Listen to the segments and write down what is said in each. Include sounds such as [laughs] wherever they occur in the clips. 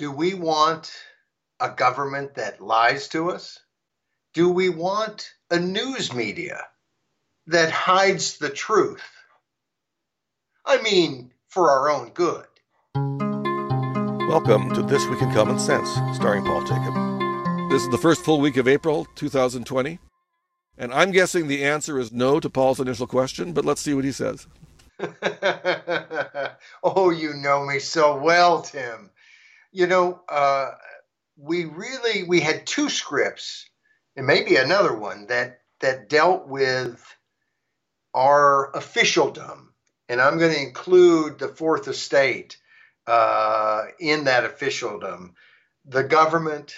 Do we want a government that lies to us? Do we want a news media that hides the truth? I mean, for our own good. Welcome to This Week in Common Sense, starring Paul Jacob. This is the first full week of April 2020, and I'm guessing the answer is no to Paul's initial question, but let's see what he says. [laughs] oh, you know me so well, Tim. You know, uh, we really we had two scripts, and maybe another one that that dealt with our officialdom, and I'm going to include the Fourth Estate uh, in that officialdom, the government,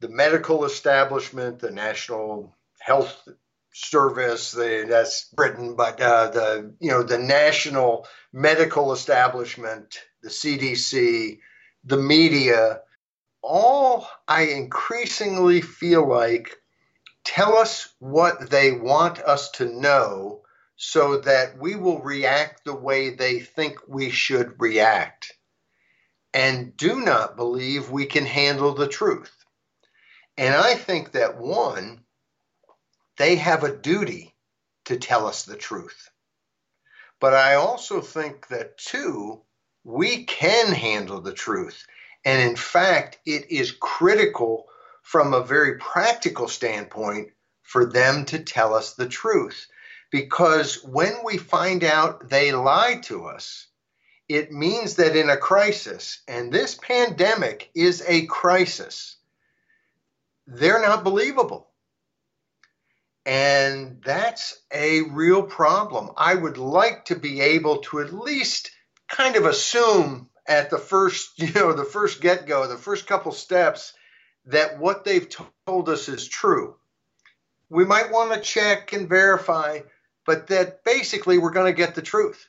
the medical establishment, the National Health Service, the, that's Britain, but uh, the you know the national medical establishment, the CDC, the media, all I increasingly feel like tell us what they want us to know so that we will react the way they think we should react and do not believe we can handle the truth. And I think that one, they have a duty to tell us the truth. But I also think that two, we can handle the truth. And in fact, it is critical from a very practical standpoint for them to tell us the truth. Because when we find out they lied to us, it means that in a crisis, and this pandemic is a crisis, they're not believable. And that's a real problem. I would like to be able to at least kind of assume at the first, [laughs] you know, the first get go, the first couple steps, that what they've told us is true. We might want to check and verify, but that basically we're going to get the truth.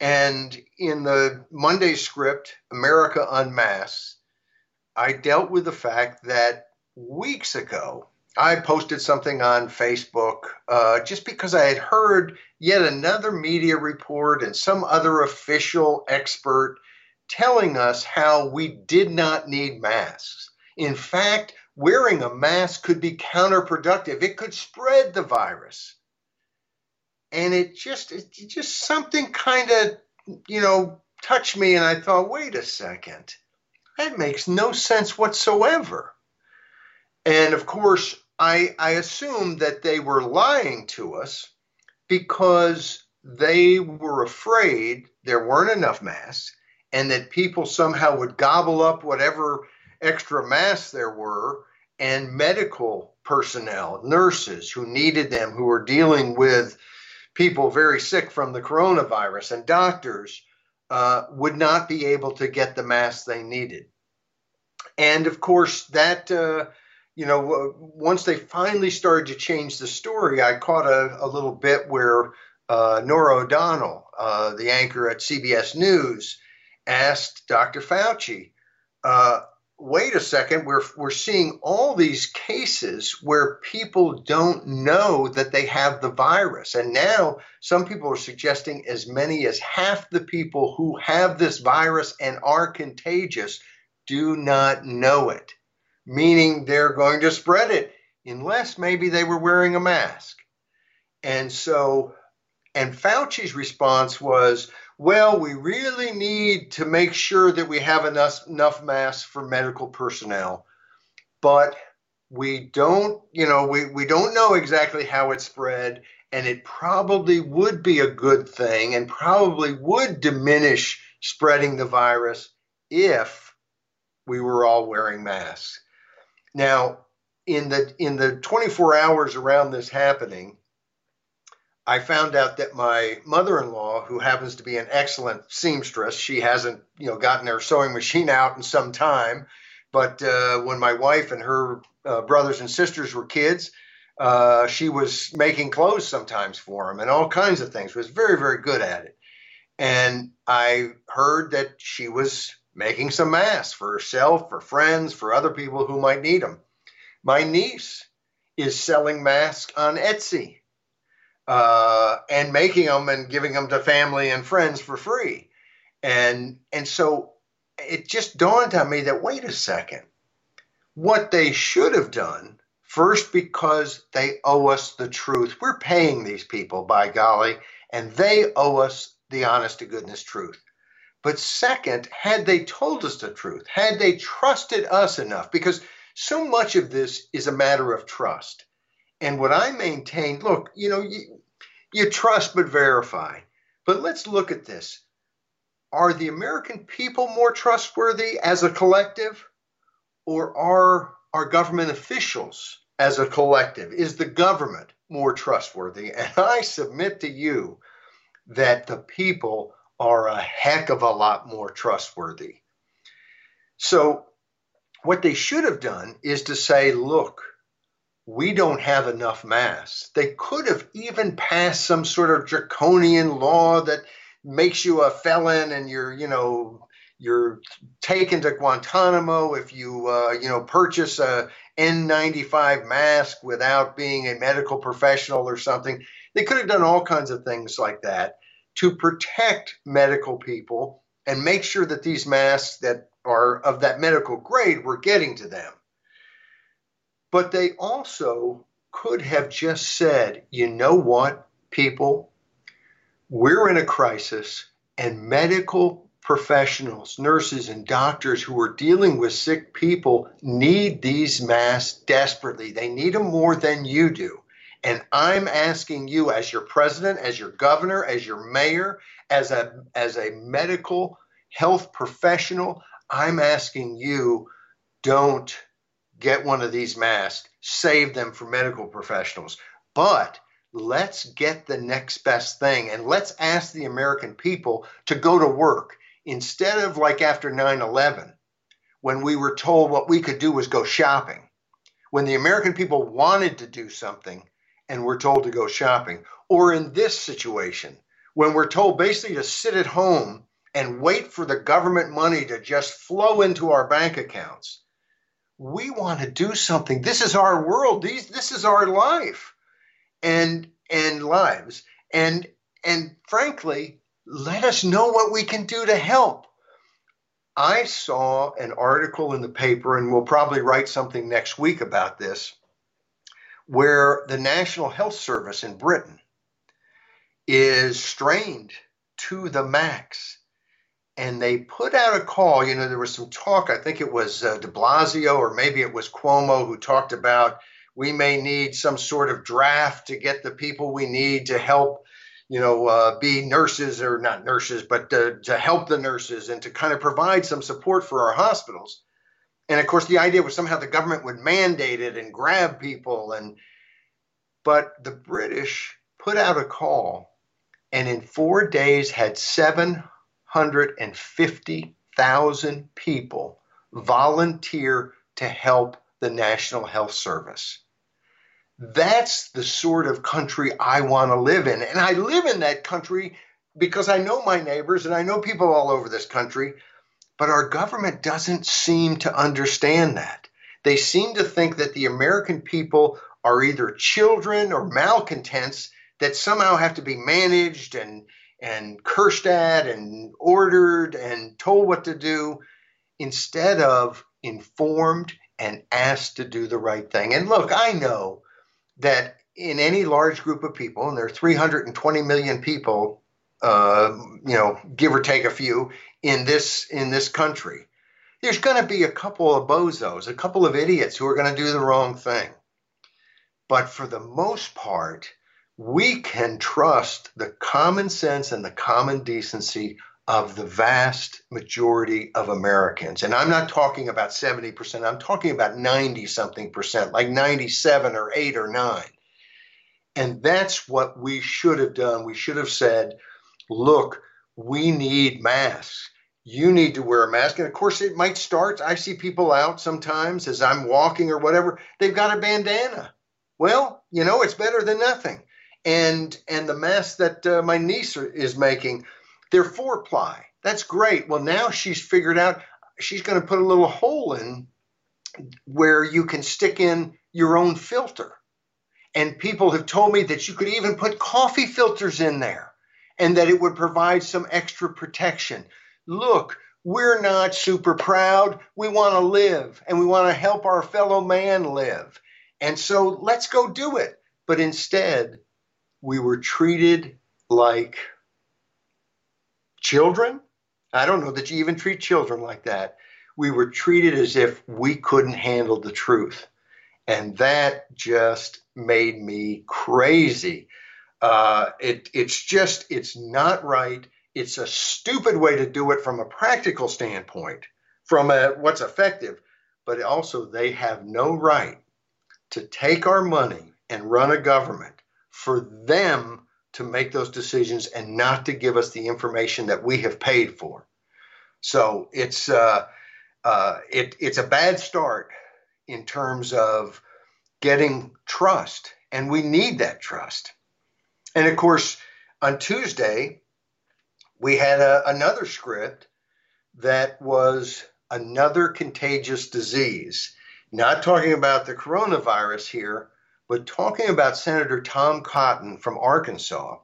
And in the Monday script, America Unmasked, I dealt with the fact that weeks ago, I posted something on Facebook uh, just because I had heard yet another media report and some other official expert telling us how we did not need masks. In fact, wearing a mask could be counterproductive, it could spread the virus. And it just, it just something kind of, you know, touched me, and I thought, wait a second, that makes no sense whatsoever. And of course, I, I assumed that they were lying to us because they were afraid there weren't enough masks and that people somehow would gobble up whatever extra masks there were and medical personnel, nurses who needed them, who were dealing with people very sick from the coronavirus, and doctors uh, would not be able to get the masks they needed. And of course, that uh, you know, once they finally started to change the story, I caught a, a little bit where uh, Norah O'Donnell, uh, the anchor at CBS News, asked Dr. Fauci, uh, wait a second, we're, we're seeing all these cases where people don't know that they have the virus. And now some people are suggesting as many as half the people who have this virus and are contagious do not know it meaning they're going to spread it unless maybe they were wearing a mask. And so, and Fauci's response was, well, we really need to make sure that we have enough, enough masks for medical personnel, but we don't, you know, we, we don't know exactly how it spread, and it probably would be a good thing and probably would diminish spreading the virus if we were all wearing masks. Now, in the in the 24 hours around this happening, I found out that my mother-in-law, who happens to be an excellent seamstress, she hasn't you know gotten her sewing machine out in some time, but uh, when my wife and her uh, brothers and sisters were kids, uh, she was making clothes sometimes for them and all kinds of things. Was very very good at it, and I heard that she was making some masks for herself, for friends, for other people who might need them. My niece is selling masks on Etsy uh, and making them and giving them to family and friends for free. And and so it just dawned on me that wait a second. What they should have done, first, because they owe us the truth. We're paying these people, by golly, and they owe us the honest to goodness truth. But second, had they told us the truth, had they trusted us enough, because so much of this is a matter of trust. And what I maintain look, you know, you, you trust but verify. But let's look at this. Are the American people more trustworthy as a collective, or are our government officials as a collective? Is the government more trustworthy? And I submit to you that the people are a heck of a lot more trustworthy. So, what they should have done is to say, look, we don't have enough masks. They could have even passed some sort of draconian law that makes you a felon and you're, you know, you're taken to Guantanamo if you, uh, you know, purchase a N95 mask without being a medical professional or something. They could have done all kinds of things like that to protect medical people and make sure that these masks that are of that medical grade were getting to them. But they also could have just said, you know what, people, we're in a crisis, and medical professionals, nurses, and doctors who are dealing with sick people need these masks desperately. They need them more than you do. And I'm asking you, as your president, as your governor, as your mayor, as a, as a medical health professional, I'm asking you don't get one of these masks, save them for medical professionals. But let's get the next best thing and let's ask the American people to go to work instead of like after 9 11, when we were told what we could do was go shopping. When the American people wanted to do something, and we're told to go shopping. Or in this situation, when we're told basically to sit at home and wait for the government money to just flow into our bank accounts. We want to do something. This is our world. These this is our life and and lives. And and frankly, let us know what we can do to help. I saw an article in the paper, and we'll probably write something next week about this, where the National Health Service in Britain is strained to the max. And they put out a call. You know, there was some talk, I think it was uh, de Blasio or maybe it was Cuomo who talked about we may need some sort of draft to get the people we need to help, you know, uh, be nurses or not nurses, but to, to help the nurses and to kind of provide some support for our hospitals. And of course, the idea was somehow the government would mandate it and grab people. And but the British put out a call, and in four days had 750,000 people volunteer to help the National Health Service. That's the sort of country I want to live in. And I live in that country because I know my neighbors and I know people all over this country. But our government doesn't seem to understand that. They seem to think that the American people are either children or malcontents that somehow have to be managed and and cursed at and ordered and told what to do instead of informed and asked to do the right thing. And look, I know that in any large group of people, and there are 320 million people, uh, you know, give or take a few in this in this country. There's going to be a couple of bozos, a couple of idiots who are going to do the wrong thing. But for the most part, we can trust the common sense and the common decency of the vast majority of Americans. And I'm not talking about 70%, I'm talking about 90 something percent, like 97 or 8 or 9. And that's what we should have done. We should have said, look, we need masks. You need to wear a mask. And of course, it might start. I see people out sometimes as I'm walking or whatever, they've got a bandana. Well, you know, it's better than nothing. And and the mask that uh, my niece is making, they're four ply. That's great. Well, now she's figured out she's going to put a little hole in where you can stick in your own filter. And people have told me that you could even put coffee filters in there and that it would provide some extra protection. Look, we're not super proud. We want to live and we want to help our fellow man live. And so let's go do it. But instead, we were treated like children. I don't know that you even treat children like that. We were treated as if we couldn't handle the truth. And that just made me crazy. Uh, it, it's just, it's not right. It's a stupid way to do it from a practical standpoint, from a, what's effective. But also, they have no right to take our money and run a government for them to make those decisions and not to give us the information that we have paid for. So it's uh, uh, it, it's a bad start in terms of getting trust, and we need that trust. And of course, on Tuesday, we had a, another script that was another contagious disease. Not talking about the coronavirus here, but talking about Senator Tom Cotton from Arkansas,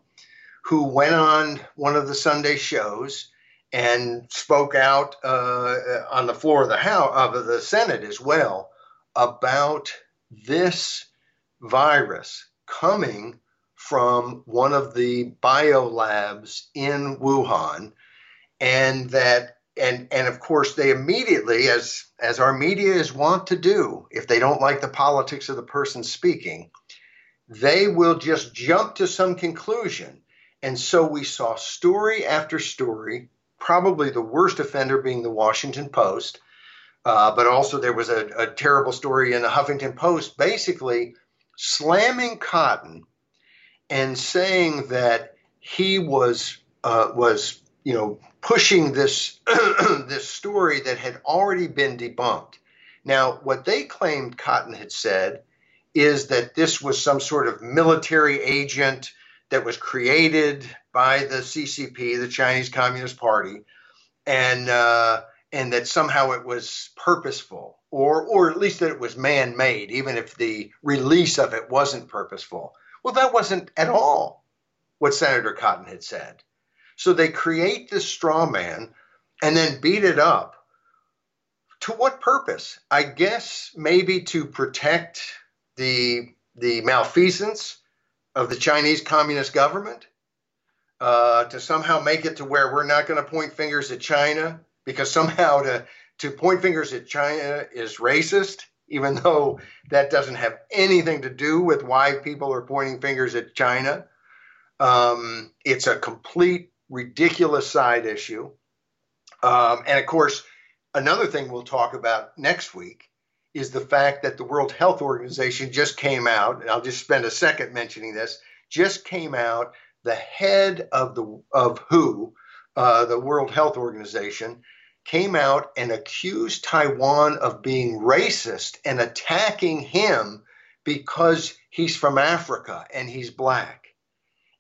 who went on one of the Sunday shows and spoke out uh, on the floor of the House of the Senate as well about this virus coming from one of the biolabs in Wuhan, and that and and of course they immediately as as our media is wont to do if they don't like the politics of the person speaking they will just jump to some conclusion. And so we saw story after story probably the worst offender being the washington post uh, but also there was a, a terrible story in the huffington post basically slamming cotton and saying that he was uh, was you know pushing this [clears throat] this story that had already been debunked. Now, what they claimed Cotton had said is that this was some sort of military agent that was created by the CCP, the Chinese Communist Party, and uh, and that somehow it was purposeful, or or at least that it was man-made, even if the release of it wasn't purposeful. Well, that wasn't at all what Senator Cotton had said. So they create this straw man and then beat it up. To what purpose? I guess maybe to protect the the malfeasance of the Chinese Communist government, uh, to somehow make it to where we're not going to point fingers at China because somehow to to point fingers at China is racist, even [laughs] though that doesn't have anything to do with why people are pointing fingers at China. Um, it's a complete ridiculous side issue. Um, and of course, another thing we'll talk about next week is the fact that the World Health Organization just came out, and I'll just spend a second mentioning this, just came out, the head of the of WHO, uh, the World Health Organization, came out and accused Taiwan of being racist and attacking him because he's from Africa and he's black.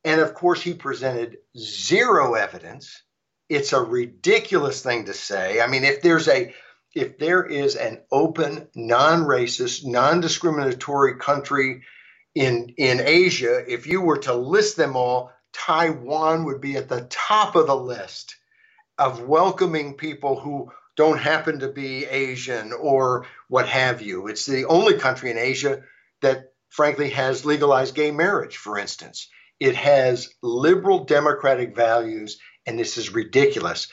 And of course, he presented zero evidence. It's a ridiculous thing to say. I mean, if there's a if there is an open, non-racist, non-discriminatory country in in Asia, if you were to list them all, Taiwan would be at the top of the list of welcoming people who don't happen to be Asian or what have you. It's the only country in Asia that frankly has legalized gay marriage, for instance. It has liberal democratic values, and this is ridiculous.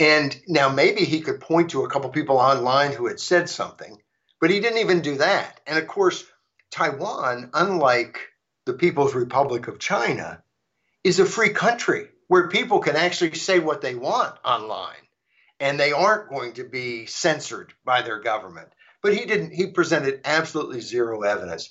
And now maybe he could point to a couple people online who had said something, but he didn't even do that. And of course, Taiwan, unlike the People's Republic of China, is a free country where people can actually say what they want online and they aren't going to be censored by their government. But he didn't, he presented absolutely zero evidence.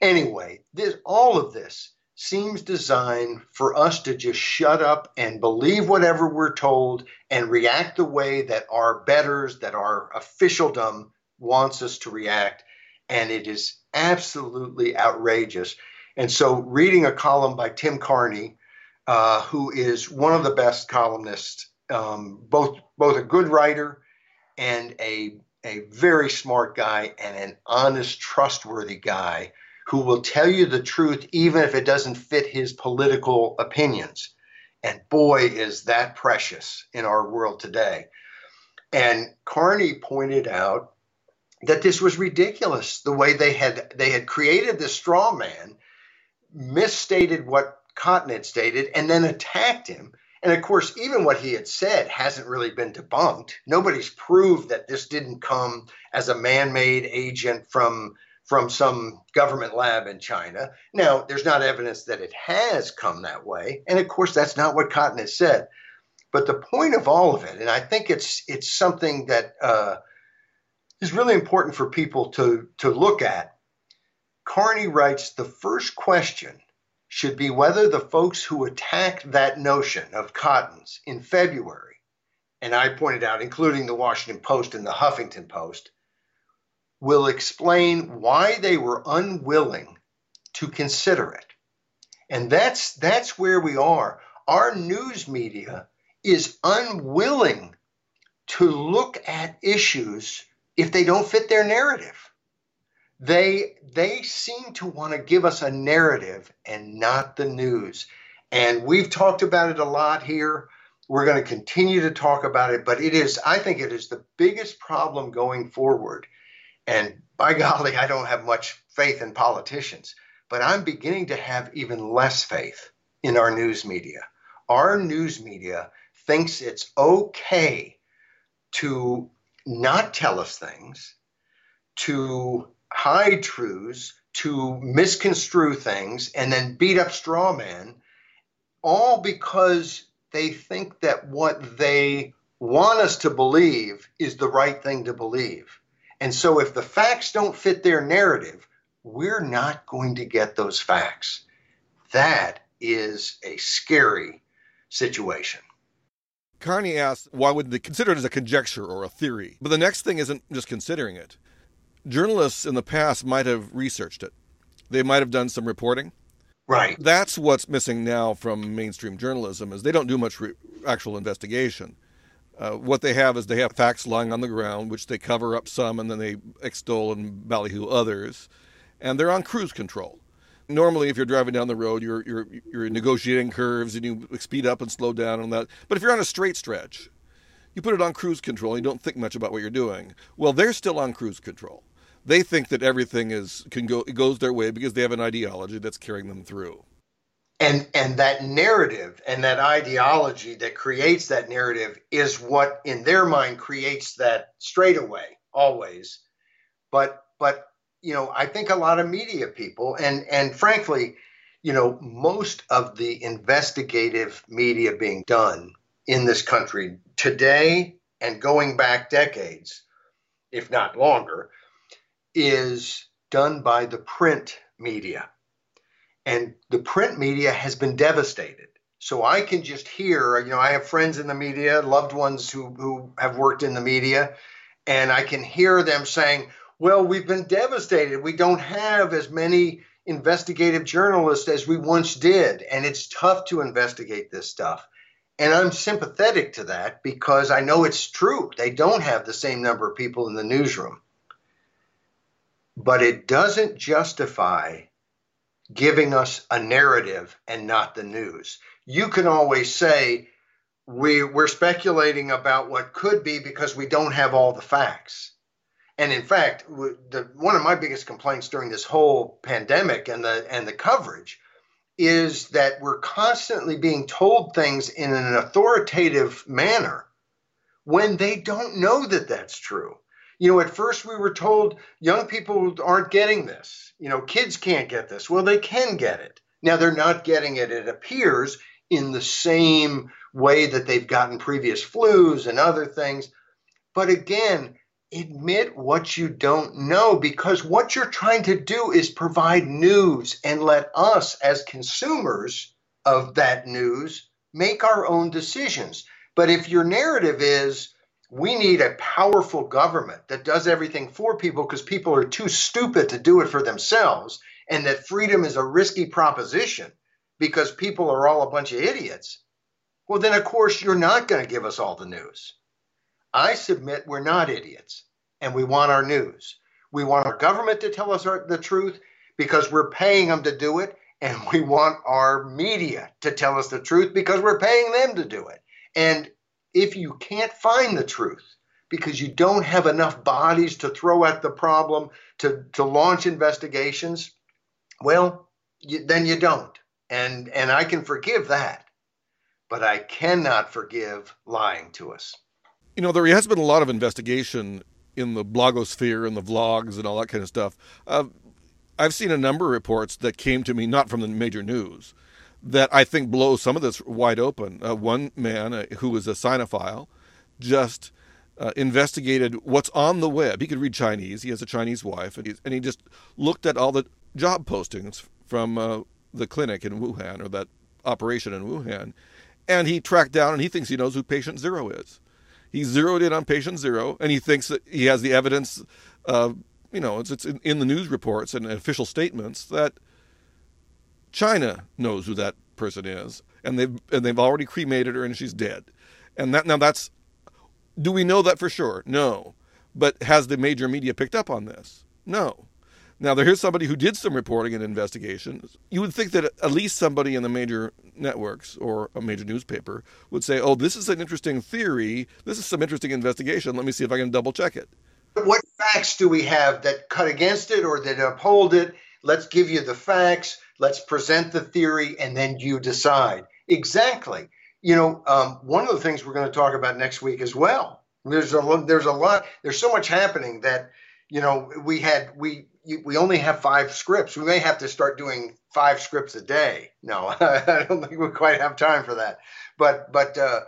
Anyway, this, all of this seems designed for us to just shut up and believe whatever we're told and react the way that our betters, that our officialdom wants us to react. And it is absolutely outrageous. And so, reading a column by Tim Carney, uh, who is one of the best columnists, um, both both a good writer and a a very smart guy and an honest, trustworthy guy who will tell you the truth even if it doesn't fit his political opinions. And boy, is that precious in our world today. And Carney pointed out that this was ridiculous the way they had they had created this straw man, misstated what Had stated, and then attacked him. And of course, even what he had said hasn't really been debunked. Nobody's proved that this didn't come as a man-made agent from from some government lab in China. Now, there's not evidence that it has come that way, and of course, that's not what Cotton has said. But the point of all of it, and I think it's it's something that uh, is really important for people to to look at. Carney writes the first question should be whether the folks who attacked that notion of Cotton's in February, and I pointed out, including the Washington Post and the Huffington Post, will explain why they were unwilling to consider it. And that's that's where we are. Our news media is unwilling to look at issues if they don't fit their narrative. They they seem to want to give us a narrative and not the news. And we've talked about it a lot here. We're going to continue to talk about it, but it is I think it is the biggest problem going forward and by [laughs] golly, I don't have much faith in politicians, but I'm beginning to have even less faith in our news media. Our news media thinks it's okay to not tell us things, to hide truths, to misconstrue things, and then beat up straw men, all because they think that what they want us to believe is the right thing to believe. And so if the facts don't fit their narrative, we're not going to get those facts. That is a scary situation. Carney asks, why would they consider it as a conjecture or a theory? But the next thing isn't just considering it. Journalists in the past might have researched it. They might have done some reporting. Right. That's what's missing now from mainstream journalism is they don't do much re- actual investigation. Uh, what they have is they have facts lying on the ground, which they cover up some and then they extol and ballyhoo others, and they're on cruise control. Normally, if you're driving down the road, you're you're you're negotiating curves and you speed up and slow down and that. But if you're on a straight stretch, you put it on cruise control and you don't think much about what you're doing. Well, they're still on cruise control. They think that everything is can go goes their way because they have an ideology that's carrying them through. And and that narrative and that ideology that creates that narrative is what in their mind creates that straightaway always. But but you know i think a lot of media people and and frankly you know most of the investigative media being done in this country today and going back decades if not longer is done by the print media and the print media has been devastated. So I can just hear, you know, I have friends in the media, loved ones who, who have worked in the media, and I can hear them saying, well, we've been devastated. We don't have as many investigative journalists as we once did, and it's tough to investigate this stuff. And I'm sympathetic to that because I know it's true. They don't have the same number of people in the newsroom. But it doesn't justify giving us a narrative and not the news. You can always say, we, we're speculating about what could be because we don't have all the facts. And in fact, the, one of my biggest complaints during this whole pandemic and the and the coverage is that we're constantly being told things in an authoritative manner when they don't know that that's true. You know, at first we were told young people aren't getting this. You know, kids can't get this. Well, they can get it. Now they're not getting it, it appears, in the same way that they've gotten previous flus and other things. But again, admit what you don't know because what you're trying to do is provide news and let us, as consumers of that news, make our own decisions. But if your narrative is, we need a powerful government that does everything for people because people are too stupid to do it for themselves, and that freedom is a risky proposition because people are all a bunch of idiots, well, then of course you're not going to give us all the news. I submit we're not idiots and we want our news. We want our government to tell us our, the truth because we're paying them to do it, and we want our media to tell us the truth because we're paying them to do it. And if you can't find the truth because you don't have enough bodies to throw at the problem to, to launch investigations, well, you, then you don't. And, and I can forgive that. But I cannot forgive lying to us. You know, there has been a lot of investigation in the blogosphere and the vlogs and all that kind of stuff. Uh, I've seen a number of reports that came to me not from the major news that I think blows some of this wide open. Uh, one man uh, who was a Sinophile just uh, investigated what's on the web. He could read Chinese. He has a Chinese wife, and, and he just looked at all the job postings from uh, the clinic in Wuhan or that operation in Wuhan, and he tracked down and he thinks he knows who patient zero is. He zeroed in on patient zero, and he thinks that he has the evidence. Uh, you know, it's, it's in, in the news reports and official statements that China knows who that person is, and they've and they've already cremated her, and she's dead. And that now that's do we know that for sure? No. But has the major media picked up on this? No. Now, here's somebody who did some reporting and investigation. You would think that at least somebody in the major networks or a major newspaper would say, oh, this is an interesting theory. This is some interesting investigation. Let me see if I can double check it. What facts do we have that cut against it or that uphold it? Let's give you the facts. Let's present the theory, and then you decide. Exactly you know, um, one of the things we're going to talk about next week as well. There's a there's a lot there's so much happening that you know we had we we only have five scripts. We may have to start doing five scripts a day. No, [laughs] I don't think we quite have time for that. But but uh,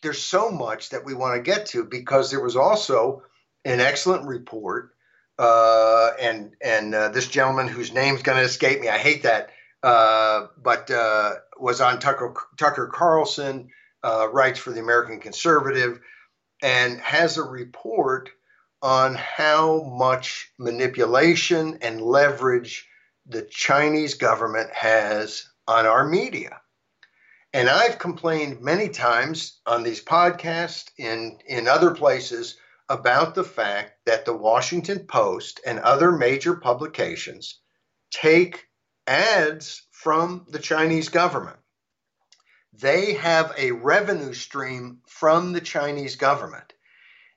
there's so much that we want to get to because there was also an excellent report, uh, and and uh, this gentleman whose name's going to escape me. I hate that uh, but uh, was on Tucker, Tucker Carlson, uh, writes for the American Conservative, and has a report on how much manipulation and leverage the Chinese government has on our media. And I've complained many times on these podcasts in, in other places about the fact that the Washington Post and other major publications take ads from the Chinese government. They have a revenue stream from the Chinese government.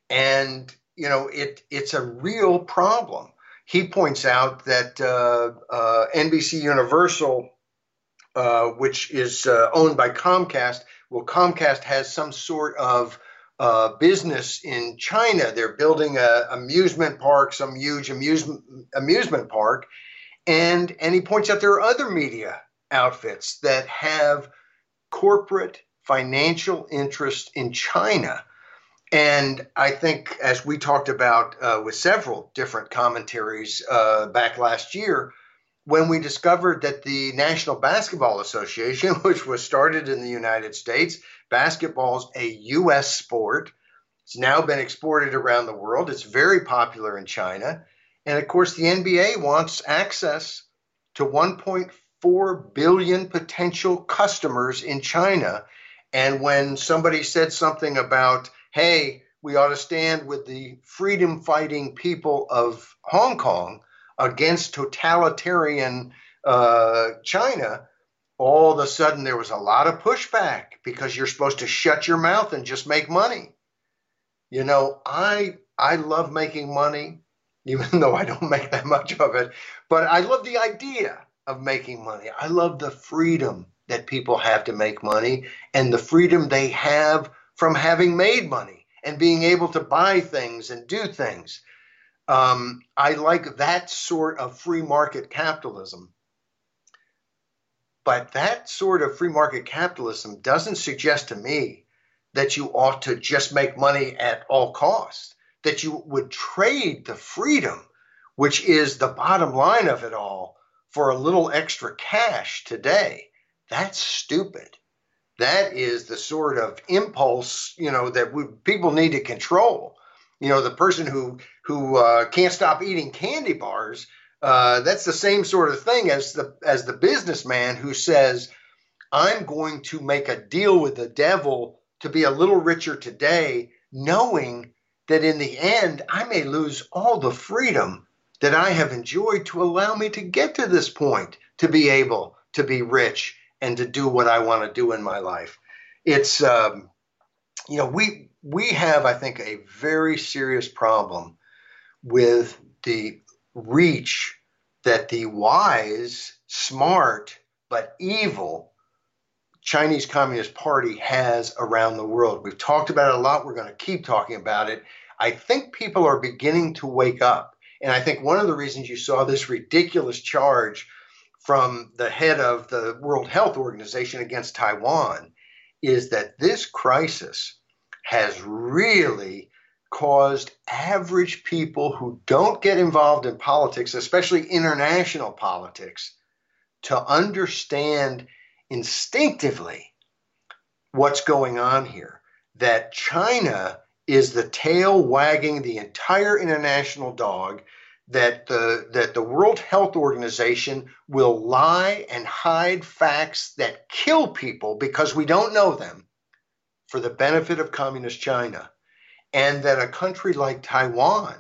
And, you know, it, it's a real problem. He points out that uh, uh, NBC Universal, uh, which is uh, owned by Comcast, well, Comcast has some sort of uh, business in China. They're building a amusement park, some huge amusement amusement park, and, and he points out there are other media outfits that have corporate financial interest in China. And I think, as we talked about uh, with several different commentaries uh, back last year, when we discovered that the National Basketball Association, [laughs] which was started in the United States, basketball is a U.S. sport. It's now been exported around the world. It's very popular in China. And of course, the NBA wants access to 1.4 billion potential customers in China. And when somebody said something about, hey, we ought to stand with the freedom fighting people of Hong Kong against totalitarian uh, China, all of a sudden there was a lot of pushback because you're supposed to shut your mouth and just make money. You know, I I love making money [laughs] even though I don't make that much of it. But I love the idea of making money. I love the freedom that people have to make money and the freedom they have from having made money and being able to buy things and do things. Um, I like that sort of free market capitalism. But that sort of free market capitalism doesn't suggest to me that you ought to just make money at all costs that you would trade the freedom, which is the bottom line of it all, for a little extra cash today. That's stupid. That is the sort of impulse, you know, that we, people need to control. You know, the person who who uh, can't stop eating candy bars. Uh, that's the same sort of thing as the as the businessman who says, "I'm going to make a deal with the devil to be a little richer today," knowing that in the end, I may lose all the freedom that I have enjoyed to allow me to get to this point, to be able to be rich and to do what I want to do in my life. It's, um, you know, we we have, I think, a very serious problem with the reach that the wise, smart, but evil Chinese Communist Party has around the world. We've talked about it a lot. We're going to keep talking about it. I think people are beginning to wake up. And I think one of the reasons you saw this ridiculous charge from the head of the World Health Organization against Taiwan is that this crisis has really caused average people who don't get involved in politics, especially international politics, to understand instinctively what's going on here. That China is the tail wagging the entire international dog that the that the World Health Organization will lie and hide facts that kill people because we don't know them for the benefit of communist China and that a country like Taiwan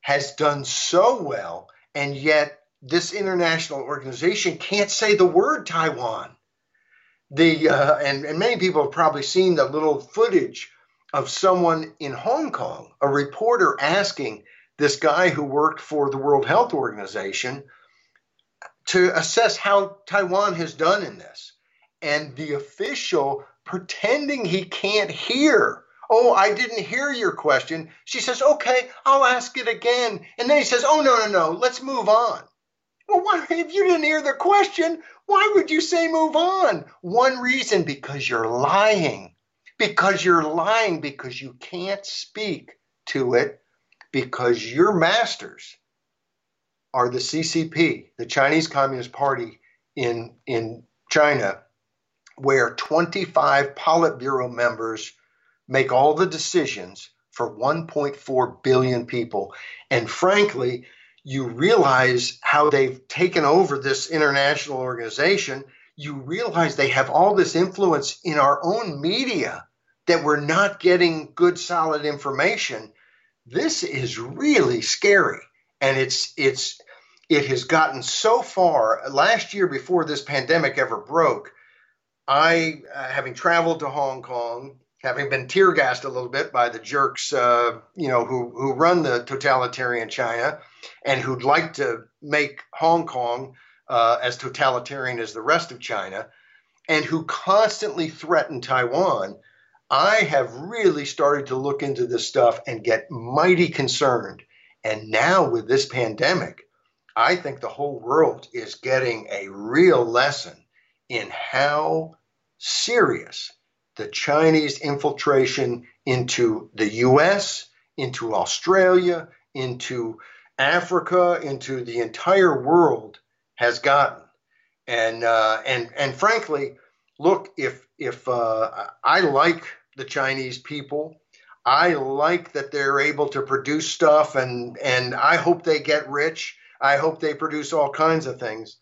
has done so well and yet this international organization can't say the word Taiwan the uh, and, and many people have probably seen the little footage of someone in Hong Kong, a reporter asking this guy who worked for the World Health Organization to assess how Taiwan has done in this. And the official pretending he can't hear. Oh, I didn't hear your question. She says, okay, I'll ask it again. And then he says, oh, no, no, no, let's move on. Well, why, if you didn't hear the question, why would you say move on? One reason because you're lying. Because you're lying because you can't speak to it because your masters are the CCP, the Chinese Communist Party in, in China, where 25 Politburo members make all the decisions for 1.4 billion people. And frankly, you realize how they've taken over this international organization. You realize they have all this influence in our own media that we're not getting good, solid information this is really scary and it's it's it has gotten so far last year before this pandemic ever broke i uh, having traveled to hong kong having been tear gassed a little bit by the jerks uh, you know who who run the totalitarian china and who'd like to make hong kong uh, as totalitarian as the rest of china and who constantly threaten taiwan I have really started to look into this stuff and get mighty concerned. And now with this pandemic, I think the whole world is getting a real lesson in how serious the Chinese infiltration into the US, into Australia, into Africa, into the entire world has gotten. And uh, and and frankly, look, if if uh, I like the Chinese people. I like that they're able to produce stuff and and I hope they get rich. I hope they produce all kinds of things.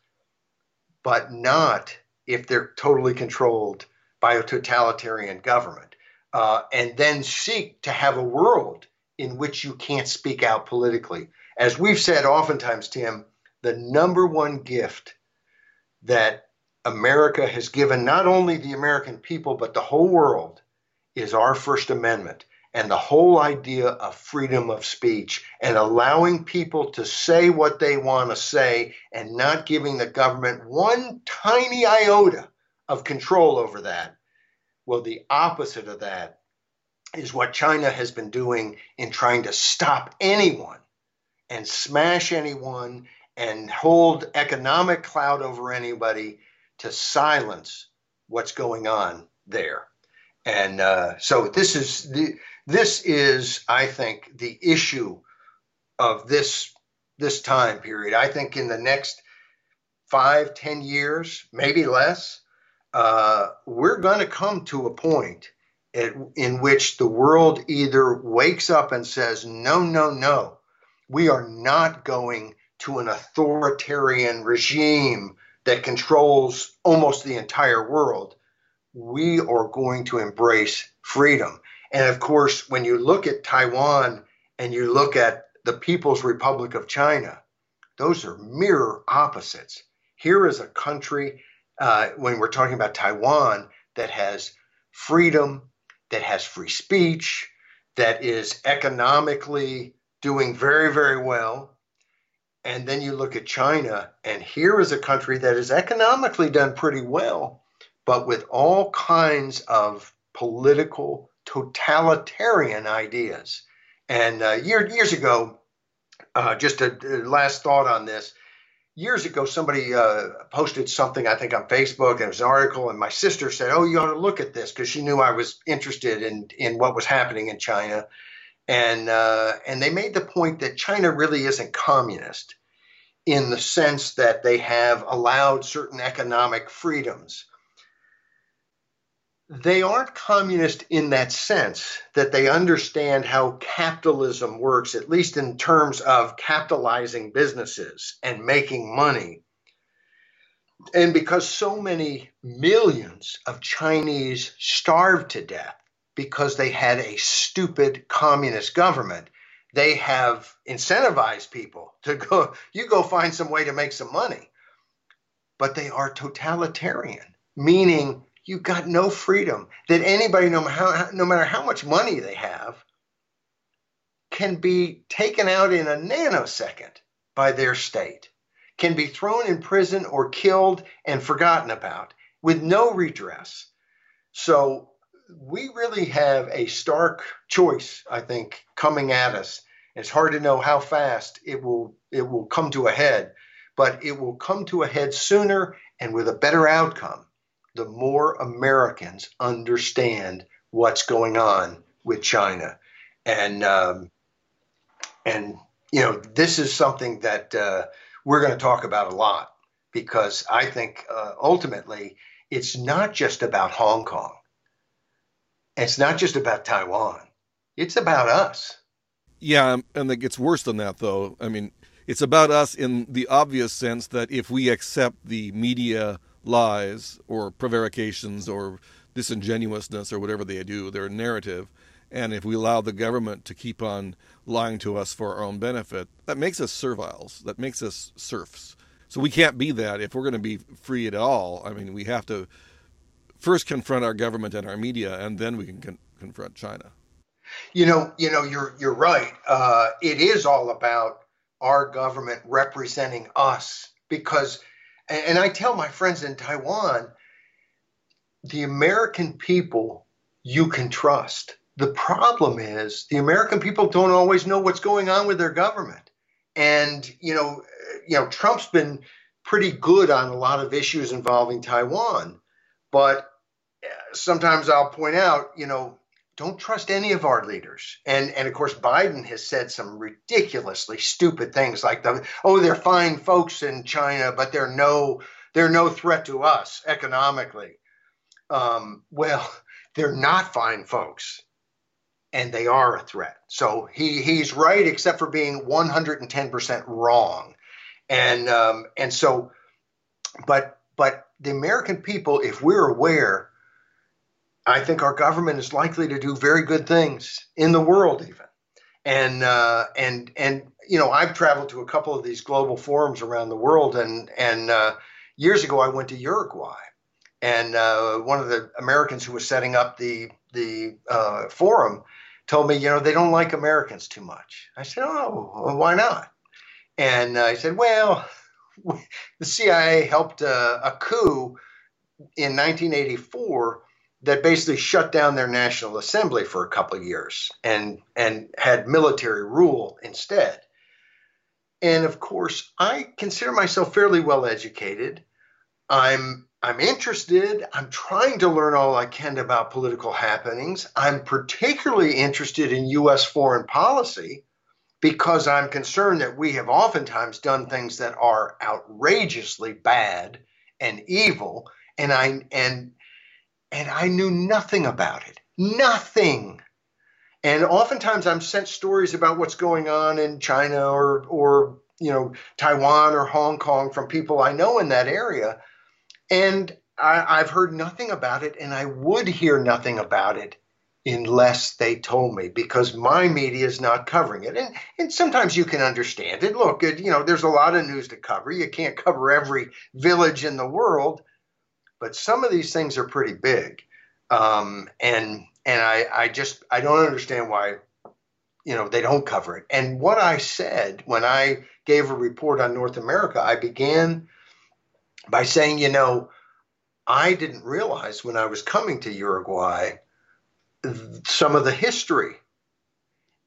But not if they're totally controlled by a totalitarian government. Uh, and then seek to have a world in which you can't speak out politically. As we've said oftentimes, Tim, the number one gift that America has given not only the American people, but the whole world is our First Amendment and the whole idea of freedom of speech and allowing people to say what they want to say and not giving the government one tiny iota of control over that. Well, the opposite of that is what China has been doing in trying to stop anyone and smash anyone and hold economic clout over anybody to silence what's going on there. And uh, so this is the this is, I think, the issue of this this time period. I think in the next five, ten years, maybe less, uh, we're going to come to a point at, in which the world either wakes up and says, "No, no, no, we are not going to an authoritarian regime that controls almost the entire world." we are going to embrace freedom. And of course, when you look at Taiwan and you look at the People's Republic of China, those are mirror opposites. Here is a country, uh, when we're talking about Taiwan, that has freedom that has free speech, that is economically doing very, very well. And then you look at China, and here is a country that has economically done pretty well, but with all kinds of political totalitarian ideas. And uh, year, years ago, uh, just a, a, last thought on this. Years ago, somebody uh, posted something, I think, on Facebook, and it was an article, and my sister said, "Oh, you ought to look at this," because she knew I was interested in in what was happening in China, and uh, and they made the point that China really isn't communist in the sense that they have allowed certain economic freedoms they aren't communist in that sense that they understand how capitalism works, at least in terms of capitalizing businesses and making money. And because so many millions of Chinese starved to death because they had a stupid communist government, they have incentivized people to go, you go find some way to make some money. But they are totalitarian, meaning you've got no freedom. That anybody, no, how, no matter how much money they have, can be taken out in a nanosecond by their state, can be thrown in prison or killed and forgotten about with no redress. So we really have a stark choice, I think, coming at us. It's hard to know how fast it will it will come to a head, but it will come to a head sooner and with a better outcome the more Americans understand what's going on with China. And, um, and you know, this is something that uh, we're going to talk about a lot because I think uh, ultimately it's not just about Hong Kong. It's not just about Taiwan. It's about us. Yeah, and it gets worse than that, though. I mean, it's about us in the obvious sense that if we accept the media lies or prevarications or disingenuousness or whatever they do, their narrative, and if we allow the government to keep on lying to us for our own benefit, that makes us serviles. That makes us serfs. So we can't be that if we're going to be free at all. I mean, we have to first confront our government and our media, and then we can con- confront China. You know, you know, you're you're right. Uh, it is all about our government representing us because and I tell my friends in Taiwan, the American people you can trust. The problem is the American people don't always know what's going on with their government. And you know, you know, Trump's been pretty good on a lot of issues involving Taiwan, but eh, sometimes I'll point out, you know, don't trust any of our leaders. And and of course Biden has said some ridiculously stupid things like the oh they're fine folks in China, but they're no they're no threat to us economically. Um, well, [laughs] they're not fine folks, and they are a threat. So he he's right, except for being 110% wrong. And um, and so, but but the American people, if we're aware I think our government is likely to do very good things in the world, even. And uh, and and you know, I've traveled to a couple of these global forums around the world, and and uh, years ago I went to Uruguay, and uh, one of the Americans who was setting up the the uh, forum told me, you know, they don't like Americans too much. I said, oh, why not? And uh, he said, well, [laughs] the CIA helped uh, a coup in 1984 that basically shut down their national assembly for a couple of years and and had military rule instead. And of course, I consider myself fairly well educated. I'm I'm interested. I'm trying to learn all I can about political happenings. I'm particularly interested in US foreign policy because I'm concerned that we have oftentimes done things that are outrageously bad and evil and I and and I knew nothing about it. Nothing. And oftentimes I'm sent stories about what's going on in China or or you know Taiwan or Hong Kong from people I know in that area, and I, have heard nothing about it, and I would hear nothing about it unless they told me because my media is not covering it. And and sometimes you can understand it. Look, it, you know, there's a lot of news to cover. You can't cover every village in the world, but some of these things are pretty big. Um, and and I, I just I don't understand why you know they don't cover it. And what I said when I gave a report on North America, I began by saying, you know, I didn't realize when I was coming to Uruguay some of the history.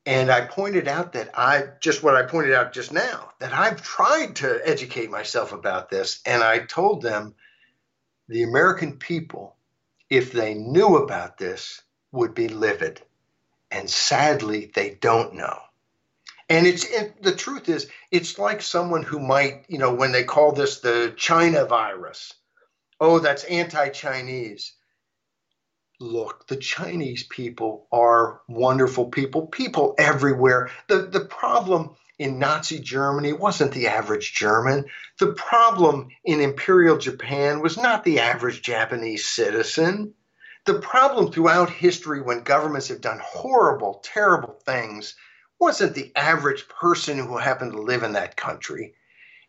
And I pointed out that I just what I pointed out just now that I've tried to educate myself about this. And I told them the American people, if they knew about this, would be livid. And sadly, they don't know. And it's it, the truth is, it's like someone who might, you know, when they call this the China virus, oh, that's anti Chinese. Look, the Chinese people are wonderful people, people everywhere. The, the problem in Nazi Germany wasn't the average German. The problem in Imperial Japan was not the average Japanese citizen. The problem throughout history when governments have done horrible, terrible things wasn't the average person who happened to live in that country.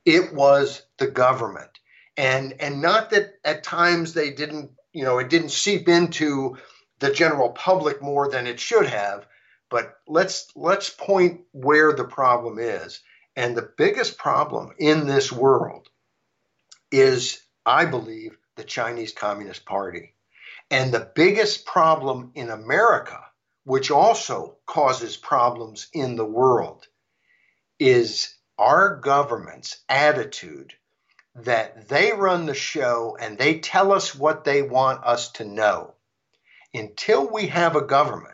It was the government. And and not that at times they didn't, you know, it didn't seep into the general public more than it should have, but let's let's point where the problem is. And the biggest problem in this world is I believe the Chinese Communist Party. And the biggest problem in America which also causes problems in the world, is our government's attitude that they run the show and they tell us what they want us to know. Until we have a government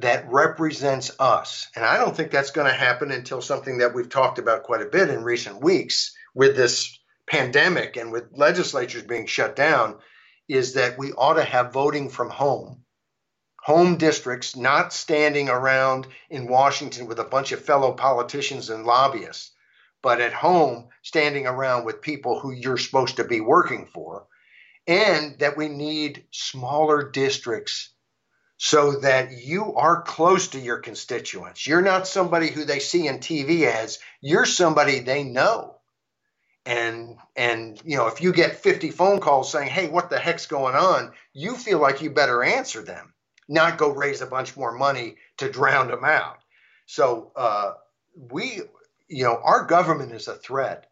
that represents us, and I don't think that's going to happen until something that we've talked about quite a bit in recent weeks with this pandemic and with legislatures being shut down, is that we ought to have voting from home. Home districts, not standing around in Washington with a bunch of fellow politicians and lobbyists, but at home standing around with people who you're supposed to be working for, and that we need smaller districts so that you are close to your constituents. You're not somebody who they see in TV ads, you're somebody they know. And and you know, if you get 50 phone calls saying, "Hey, what the heck's going on?" you feel like you better answer them not go raise a bunch more money to drown them out. So uh, we, you know, our government is a threat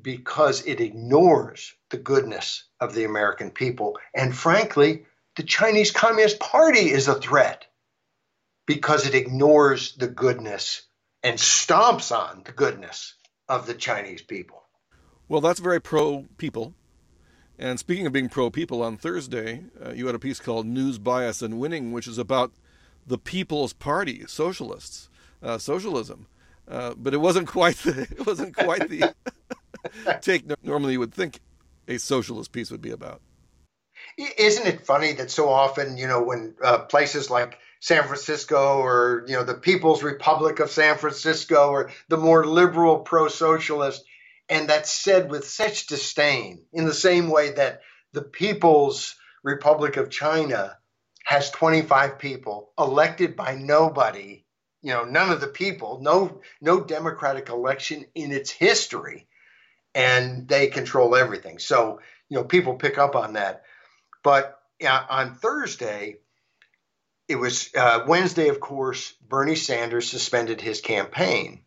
because it ignores the goodness of the American people. And frankly, the Chinese Communist Party is a threat because it ignores the goodness and stomps on the goodness of the Chinese people. Well, that's very pro people. And speaking of being pro people, on Thursday, uh, you had a piece called News Bias and Winning, which is about the People's Party, socialists, uh, socialism. Uh, but it wasn't quite the, [laughs] it wasn't quite the [laughs] take normally you would think a socialist piece would be about. Isn't it funny that so often, you know, when uh, places like San Francisco or, you know, the People's Republic of San Francisco or the more liberal pro socialist, and that's said with such disdain, in the same way that the People's Republic of China has 25 people elected by nobody, you know, none of the people, no no democratic election in its history, and they control everything. So, you know, people pick up on that. But uh, on Thursday, it was uh, Wednesday, of course, Bernie Sanders suspended his campaign.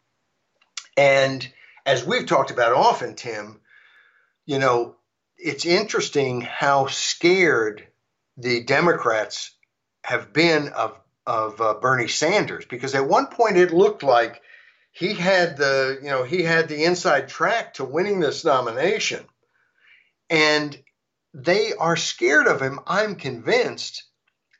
And as we've talked about often, Tim, you know, it's interesting how scared the Democrats have been of of uh, Bernie Sanders because at one point it looked like he had the you know he had the inside track to winning this nomination, and they are scared of him. I'm convinced,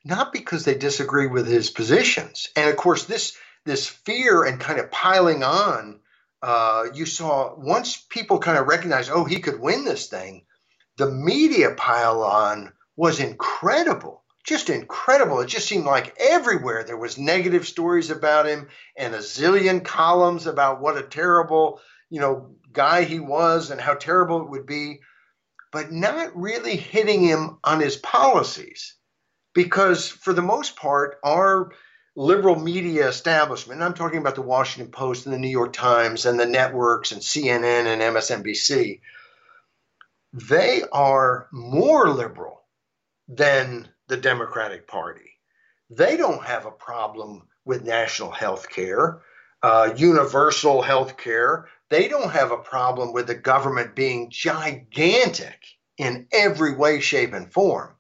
not because they disagree with his positions, and of course this this fear and kind of piling on uh, you saw once people kind of recognized, oh, he could win this thing, the media pile on was incredible. Just incredible. It just seemed like everywhere there was negative stories about him and a zillion columns about what a terrible, you know, guy he was and how terrible it would be, but not really hitting him on his policies. Because for the most part, our liberal media establishment, I'm talking about the Washington Post and the New York Times and the networks and CNN and MSNBC, they are more liberal than the Democratic Party. They don't have a problem with national health care, uh, universal health care. They don't have a problem with the government being gigantic in every way, shape, and form.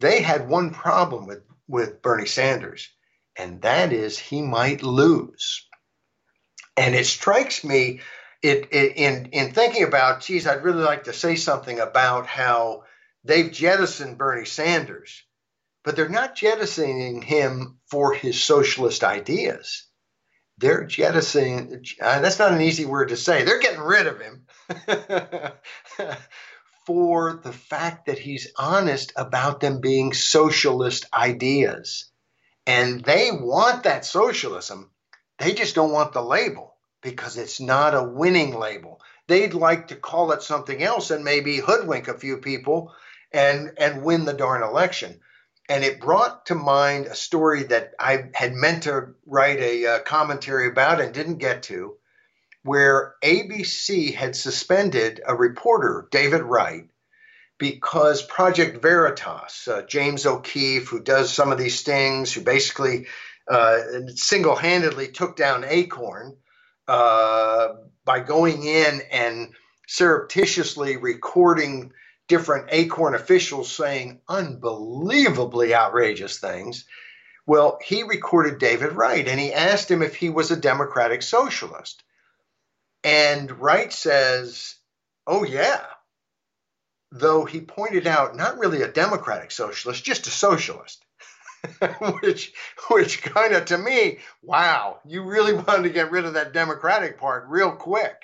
They had one problem with, with Bernie Sanders, and that is he might lose. And it strikes me it, it, in in thinking about, geez, I'd really like to say something about how they've jettisoned Bernie Sanders, but they're not jettisoning him for his socialist ideas. They're jettisoning. Uh, that's not an easy word to say. They're getting rid of him [laughs] for the fact that he's honest about them being socialist ideas. And they want that socialism. They just don't want the label because it's not a winning label. They'd like to call it something else and maybe hoodwink a few people and and win the darn election. And it brought to mind a story that I had meant to write a uh, commentary about and didn't get to where ABC had suspended a reporter, David Wright, because Project Veritas, uh, James O'Keefe, who does some of these things, who basically uh, single handedly took down Acorn uh, by going in and surreptitiously recording different Acorn officials saying unbelievably outrageous things. Well, he recorded David Wright and he asked him if he was a democratic socialist. And Wright says, Oh, yeah. Though he pointed out, not really a democratic socialist, just a socialist. [laughs] which, which kind of to me, wow, you really [laughs] wanted to get rid of that democratic part real quick.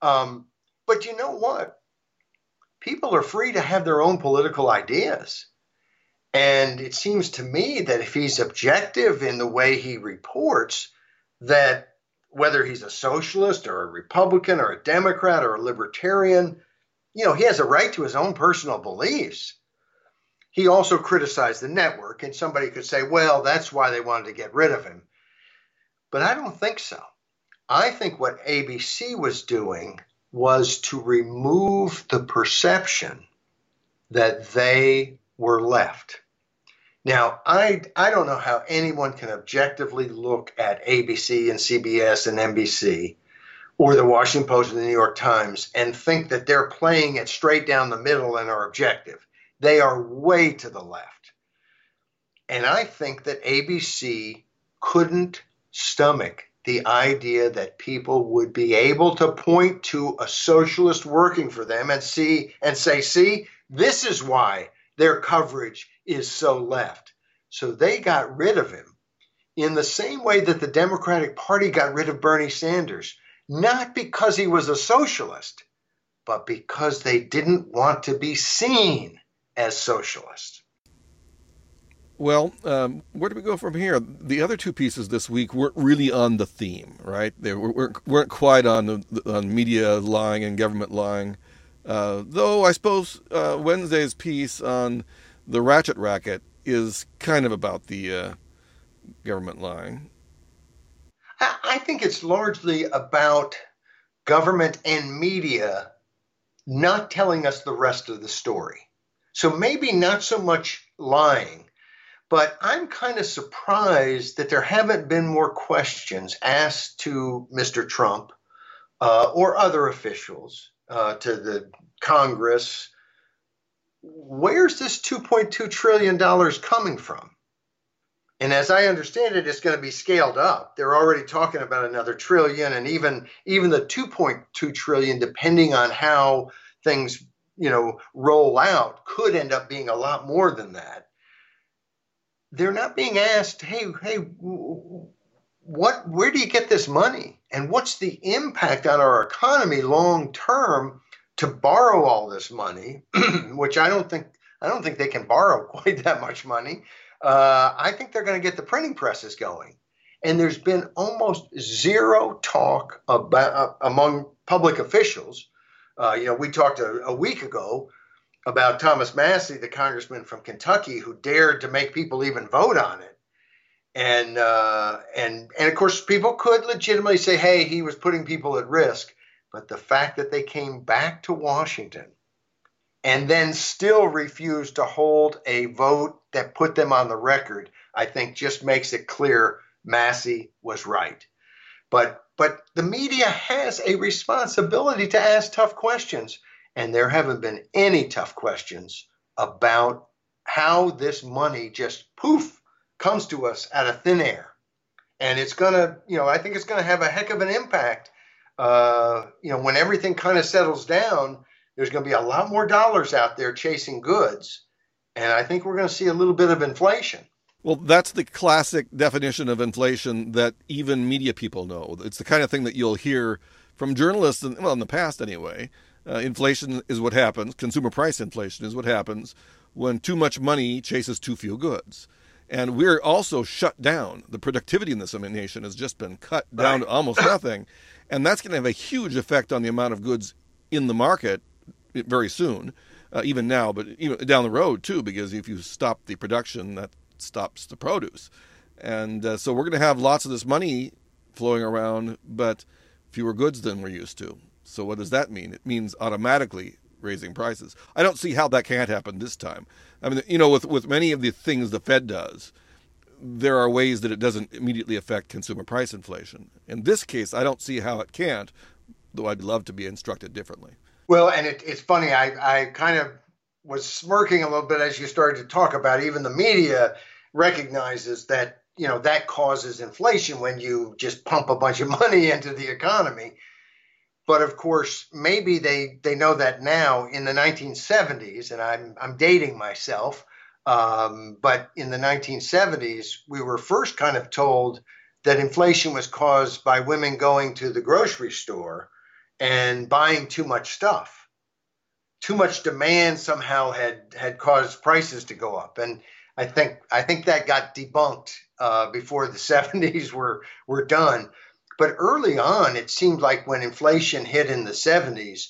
Um, but you know what? People are free to have their own political ideas. And it seems to me that if he's objective in the way he reports, that whether he's a socialist or a Republican or a Democrat or a libertarian, you know, he has a right to his own personal beliefs. He also criticized the network, and somebody could say, well, that's why they wanted to get rid of him. But I don't think so. I think what ABC was doing was to remove the perception that they were left. Now, I, I don't know how anyone can objectively look at ABC and CBS and NBC or the Washington Post and the New York Times and think that they're playing it straight down the middle and are objective. They are way to the left. And I think that ABC couldn't stomach the idea that people would be able to point to a socialist working for them and see and say, see, this is why their coverage is so left. So they got rid of him in the same way that the Democratic Party got rid of Bernie Sanders, not because he was a socialist, but because they didn't want to be seen as socialists. Well, um, where do we go from here? The other two pieces this week weren't really on the theme, right? They weren't, weren't quite on the, on media lying and government lying. Uh, though I suppose uh, Wednesday's piece on the ratchet racket is kind of about the uh, government lying. I think it's largely about government and media not telling us the rest of the story. So maybe not so much lying, but I'm kind of surprised that there haven't been more questions asked to Mr. Trump uh, or other officials, uh, to the Congress. Where's this $2.2 trillion coming from? And as I understand it, it's going to be scaled up. They're already talking about another trillion, and even even the 2.2 trillion, depending on how things you know roll out, could end up being a lot more than that they're not being asked, hey, hey, what, where do you get this money? And what's the impact on our economy long term to borrow all this money, [clears throat] which I don't think I don't think they can borrow [laughs] quite that much money. Uh, I think they're going to get the printing presses going. And there's been almost zero talk about uh, among public officials. Uh, you know, we talked a, a week ago about Thomas Massie, the congressman from Kentucky, who dared to make people even vote on it. And uh, and and of course, people could legitimately say, "Hey, he was putting people at risk." But the fact that they came back to Washington and then still refused to hold a vote that put them on the record, I think just makes it clear Massie was right. But but the media has a responsibility to ask tough questions, and there haven't been any tough questions about how this money just poof comes to us out of thin air. And it's going to, you know, I think it's going to have a heck of an impact. Uh, you know, when everything kind of settles down, there's going to be a lot more dollars out there chasing goods. And I think we're going to see a little bit of inflation. Well, that's the classic definition of inflation that even media people know. It's the kind of thing that you'll hear from journalists, well, in the past anyway. Uh, inflation is what happens, consumer price inflation is what happens when too much money chases too few goods. And we're also shut down. The productivity in this nation has just been cut down right. to almost nothing. And that's going to have a huge effect on the amount of goods in the market very soon, uh, even now, but even down the road too, because if you stop the production, that stops the produce. And uh, so we're going to have lots of this money flowing around, but fewer goods than we're used to. So what does that mean? It means automatically raising prices. I don't see how that can't happen this time. I mean, you know, with with many of the things the Fed does, there are ways that it doesn't immediately affect consumer price inflation. In this case, I don't see how it can't, though I'd love to be instructed differently. Well, and it, it's funny. I I kind of was smirking a little bit as you started to talk about even the media recognizes that you know that causes inflation when you just pump a bunch of money [laughs] into the economy but of course, maybe they, they know that now in the 1970s, and I'm, I'm dating myself, um, but in the 1970s, we were first kind of told that inflation was caused by women going to the grocery store and buying too much stuff. Too much demand somehow had had caused prices to go up, and I think I think that got debunked uh, before the [laughs] 70s were were done. But early on, it seemed like when inflation hit in the 70s,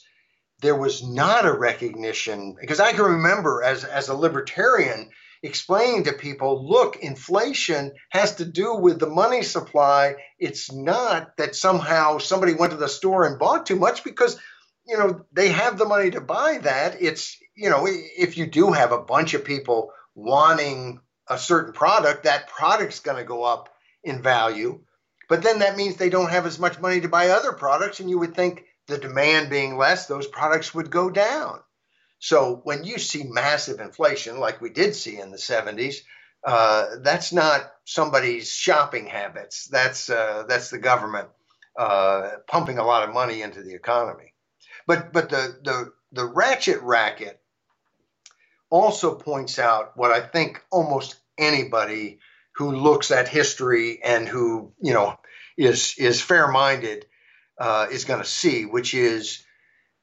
there was not a recognition because I can remember as, as a libertarian explaining to people look, inflation has to do with the money supply. It's not that somehow somebody went to the store and bought too much because you know they have the money to buy that. It's you know if you do have a bunch of people wanting a certain product, that product's going to go up in value. But then that means they don't have as much money to buy other products, and you would think the demand being less, those products would go down. So when you see massive inflation, like we did see in the 70s, uh, that's not somebody's shopping habits. That's uh, that's the government uh, pumping a lot of money into the economy. But but the the the ratchet racket also points out what I think almost anybody who looks at history and who you know is is fair minded uh, is going to see, which is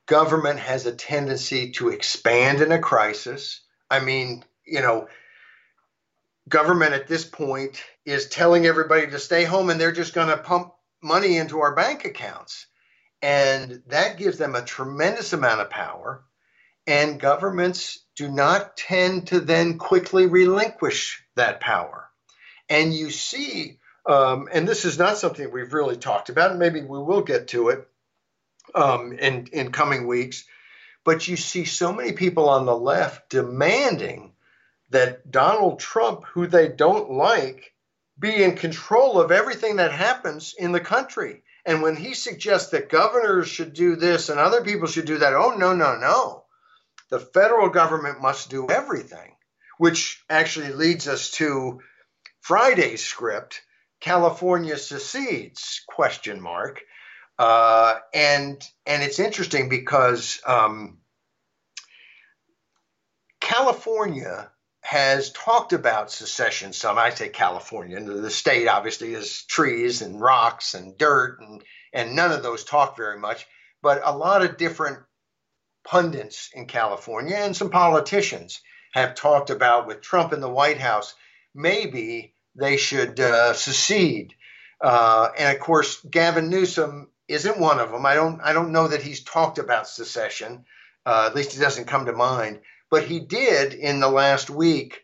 government has a tendency to expand in a crisis. I mean, you know, government at this point is telling everybody to stay home and they're just going to pump money into our bank accounts. And that gives them a tremendous amount of power. And governments do not tend to then quickly relinquish that power. And you see, um, and this is not something we've really talked about, and maybe we will get to it um, in, in coming weeks, but you see so many people on the left demanding that Donald Trump, who they don't like, be in control of everything that happens in the country. And when he suggests that governors should do this and other people should do that, oh, no, no, no. The federal government must do everything, which actually leads us to Friday's script, California secedes? Question mark. Uh, and and it's interesting because um, California has talked about secession some. I say California, the state obviously is trees and rocks and dirt, and and none of those talk very much. But a lot of different pundits in California and some politicians have talked about with Trump in the White House maybe they should uh, secede. Uh, and of course, Gavin Newsom isn't one of them. I don't I don't know that he's talked about secession. Uh, at least it doesn't come to mind. But he did in the last week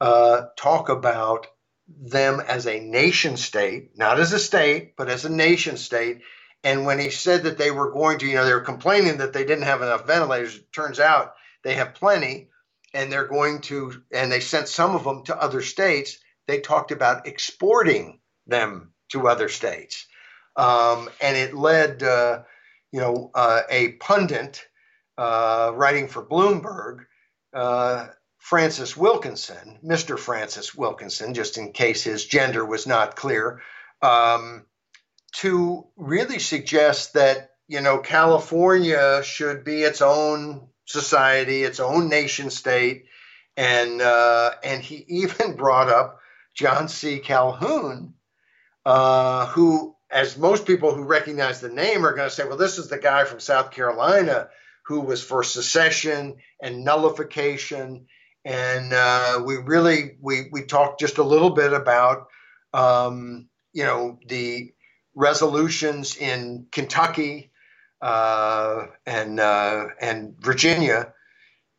uh, talk about them as a nation state, not as a state, but as a nation state. And when he said that they were going to, you know, they were complaining that they didn't have enough ventilators. It turns out they have plenty. and they're going to, and they sent some of them to other states. They talked about exporting them to other states. Um, and it led, uh, you know, uh, a pundit uh, writing for Bloomberg, uh, Francis Wilkinson, Mr. Francis Wilkinson, just in case his gender was not clear, um, to really suggest that, you know, California should be its own society, its own nation state. And, uh, and he [laughs] even brought up John C. Calhoun, uh, who, as most people who recognize the name are going to say, well, this is the guy from South Carolina who was for secession and nullification. And uh, we really we we talked just a little bit about um, you know the resolutions in Kentucky uh, and uh, and Virginia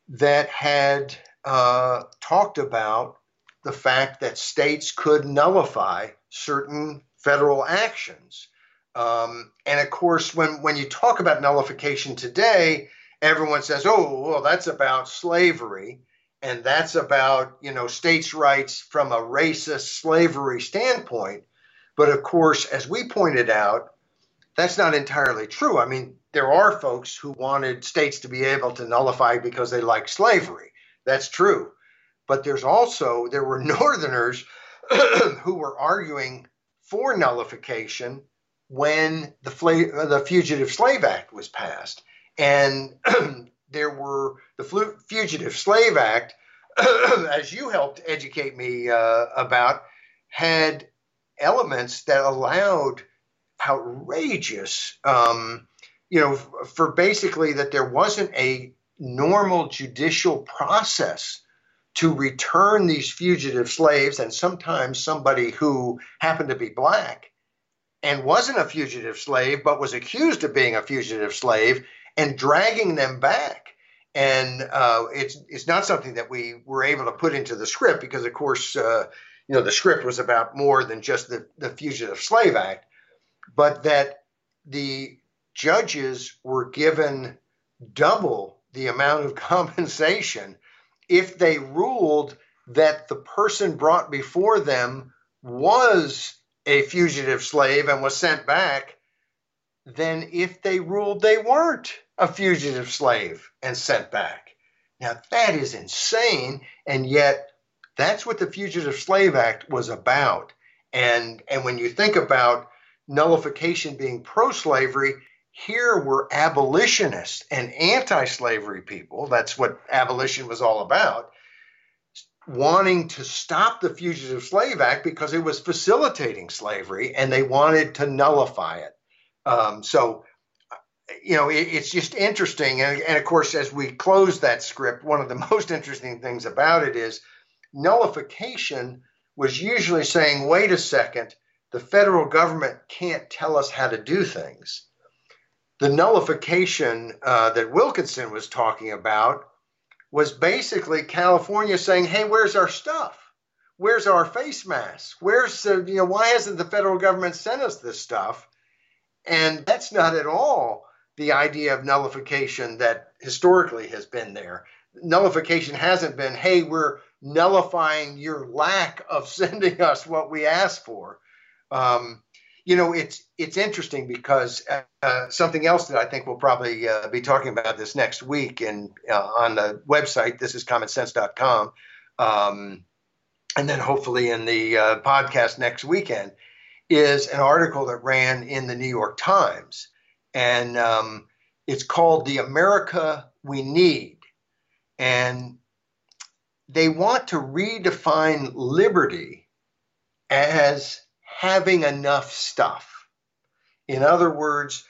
that had uh, talked about the fact that states could nullify certain federal actions. Um, and of course, when, when you talk about nullification today, everyone says, oh, well, that's about slavery. And that's about, you know, states' rights from a racist slavery standpoint. But of course, as we pointed out, that's not entirely true. I mean, there are folks who wanted states to be able to nullify because they like slavery. That's true. But there's also, there were [laughs] Northerners [clears throat] who were arguing for nullification when the, the Fugitive Slave Act was passed. And [clears throat] there were the Fugitive Slave Act, [clears throat] as you helped educate me uh, about, had elements that allowed outrageous, um, you know, for basically that there wasn't a normal judicial process to return these fugitive slaves and sometimes somebody who happened to be black and wasn't a fugitive slave but was accused of being a fugitive slave and dragging them back. And uh, it's it's not something that we were able to put into the script because of course uh, you know the script was about more than just the, the fugitive slave act but that the judges were given double the amount of [laughs] compensation if they ruled that the person brought before them was a fugitive slave and was sent back than if they ruled they weren't a fugitive slave and sent back. Now, that is insane, and yet that's what the Fugitive Slave Act was about. And, and when you think about nullification being pro slavery, here were abolitionists and anti slavery people. That's what abolition was all about. Wanting to stop the Fugitive Slave Act because it was facilitating slavery and they wanted to nullify it. Um, so, you know, it, it's just interesting. And, and of course, as we close that script, one of the [laughs] most interesting things about it is nullification was usually saying, wait a second, the federal government can't tell us how to do things the nullification uh, that Wilkinson was talking about was basically California saying, "Hey, where's our stuff? Where's our face masks? Where's the, you know why hasn't the federal government sent us this stuff?" And that's not at all the idea of nullification that historically has been there. Nullification hasn't been, "Hey, we're nullifying your lack of [laughs] sending us what we asked for." Um, you know, it's it's interesting because uh, something else that I think we'll probably uh, be talking about this next week and uh, on the website, this is commonsense.com, um, and then hopefully in the uh, podcast next weekend, is an article that ran in the New York Times, and um, it's called "The America We Need," and they want to redefine liberty as having enough stuff. In other words,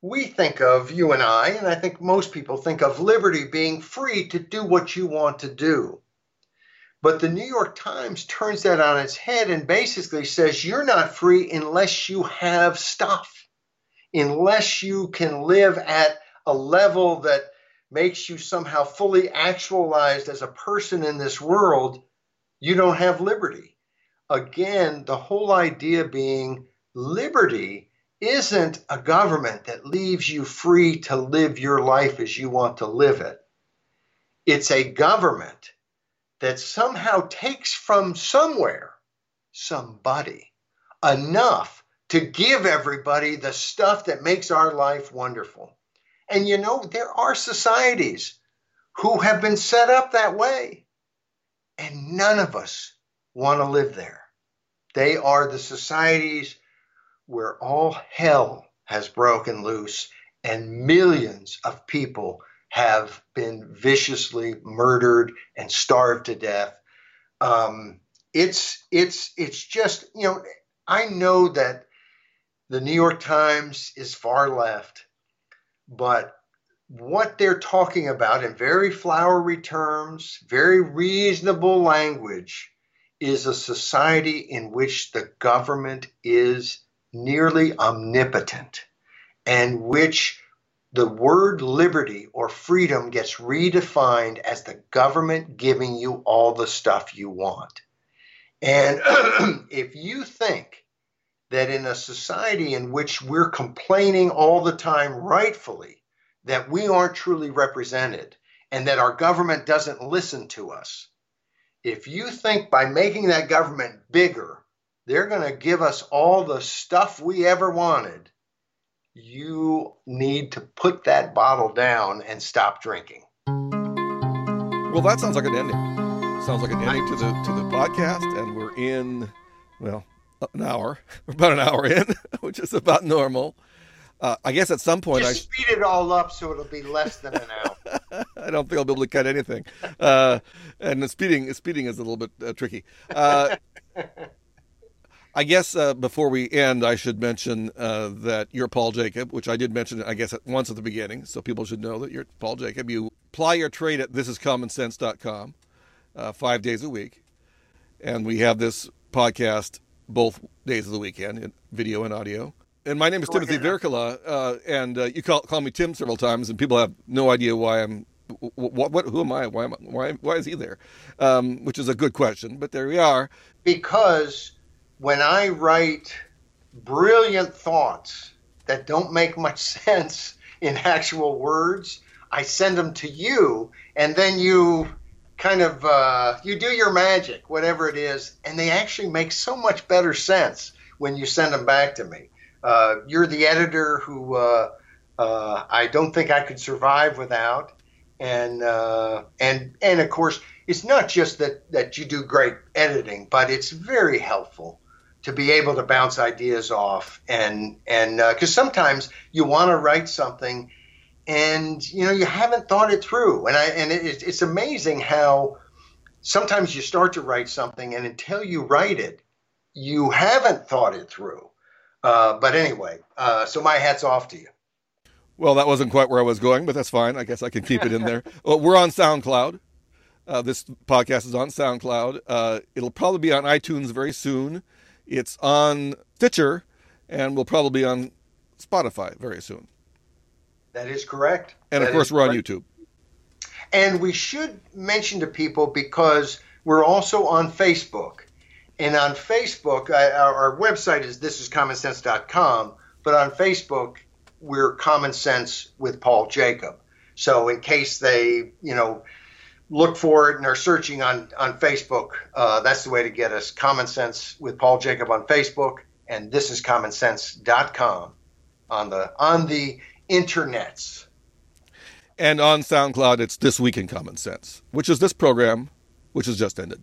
we think of, you and I, and I think most people think of liberty being free to do what you want to do. But the New York Times turns that on its head and basically says you're not free unless you have stuff, unless you can live at a level that makes you somehow fully actualized as a person in this world, you don't have liberty again, the whole idea being liberty isn't a government that leaves you free to live your life as you want to live it. It's a government that somehow takes from somewhere, somebody, enough to give everybody the stuff that makes our life wonderful. And you know, there are societies who have been set up that way, and none of us want to live there. They are the societies where all hell has broken loose and millions of people have been viciously murdered and starved to death. Um, it's it's it's just you know I know that the New York Times is far left, but what they're talking about in very flowery terms, very reasonable language, is a society in which the government is nearly omnipotent and which the word liberty or freedom gets redefined as the government giving you all the stuff you want. And [clears throat] if you think that in a society in which we're complaining all the time, rightfully, that we aren't truly represented and that our government doesn't listen to us, if you think by making that government bigger, they're going to give us all the stuff we ever wanted, you need to put that bottle down and stop drinking. Well, that sounds like an ending. Sounds like an ending to the to the podcast, and we're in, well, an hour. We're [laughs] about an hour in, [laughs] which is about normal. Uh, I guess at some point Just I speed it all up so it'll be less than an hour. [laughs] I don't think I'll be able to cut anything. Uh, and the speeding speeding is a little bit uh, tricky. Uh, I guess uh, before we end, I should mention uh, that you're Paul Jacob, which I did mention, I guess, at once at the beginning, so people should know that you're Paul Jacob. You ply your trade at thisiscommonsense.com uh, five days a week, and we have this podcast both days of the weekend, in video and audio. And my name is Timothy Virkkala, uh, and uh, you call, call me Tim several times, and people have no idea why I'm what, what, who am I? Why am I, why, why is he there? Um, which is a good question, but there we are. Because when I write brilliant thoughts that don't make much [laughs] sense in actual words, I send them to you, and then you kind of uh, you do your magic, whatever it is, and they actually make so much better sense when you send them back to me. Uh, you're the editor who uh, uh I don't think I could survive without, and uh, and and of course, it's not just that that you do great editing, but it's very helpful to be able to bounce ideas off and and because uh, sometimes you want to write something and you know you haven't thought it through. And I and it, it's amazing how sometimes you start to write something and until you write it you haven't thought it through. Uh, but anyway uh, so my hat's off to you well that wasn't quite where I was going but that's fine I guess I can keep it in there [laughs] well, we're on SoundCloud uh, this podcast is on SoundCloud uh, it'll probably be on iTunes very soon it's on Stitcher and will probably be on Spotify very soon. That is correct. And that of course, we're on YouTube. And we should mention to people because we're also on Facebook. And on Facebook, I, our, our website is thisiscommonsense.com, but on Facebook, we're Common Sense with Paul Jacob. So in case they, you know, look for it and are searching on on Facebook, uh, that's the way to get us. Common Sense with Paul Jacob on Facebook, and this is commonsense.com on the on the internets. And on SoundCloud, it's This Week in Common Sense, which is this program, which has just ended.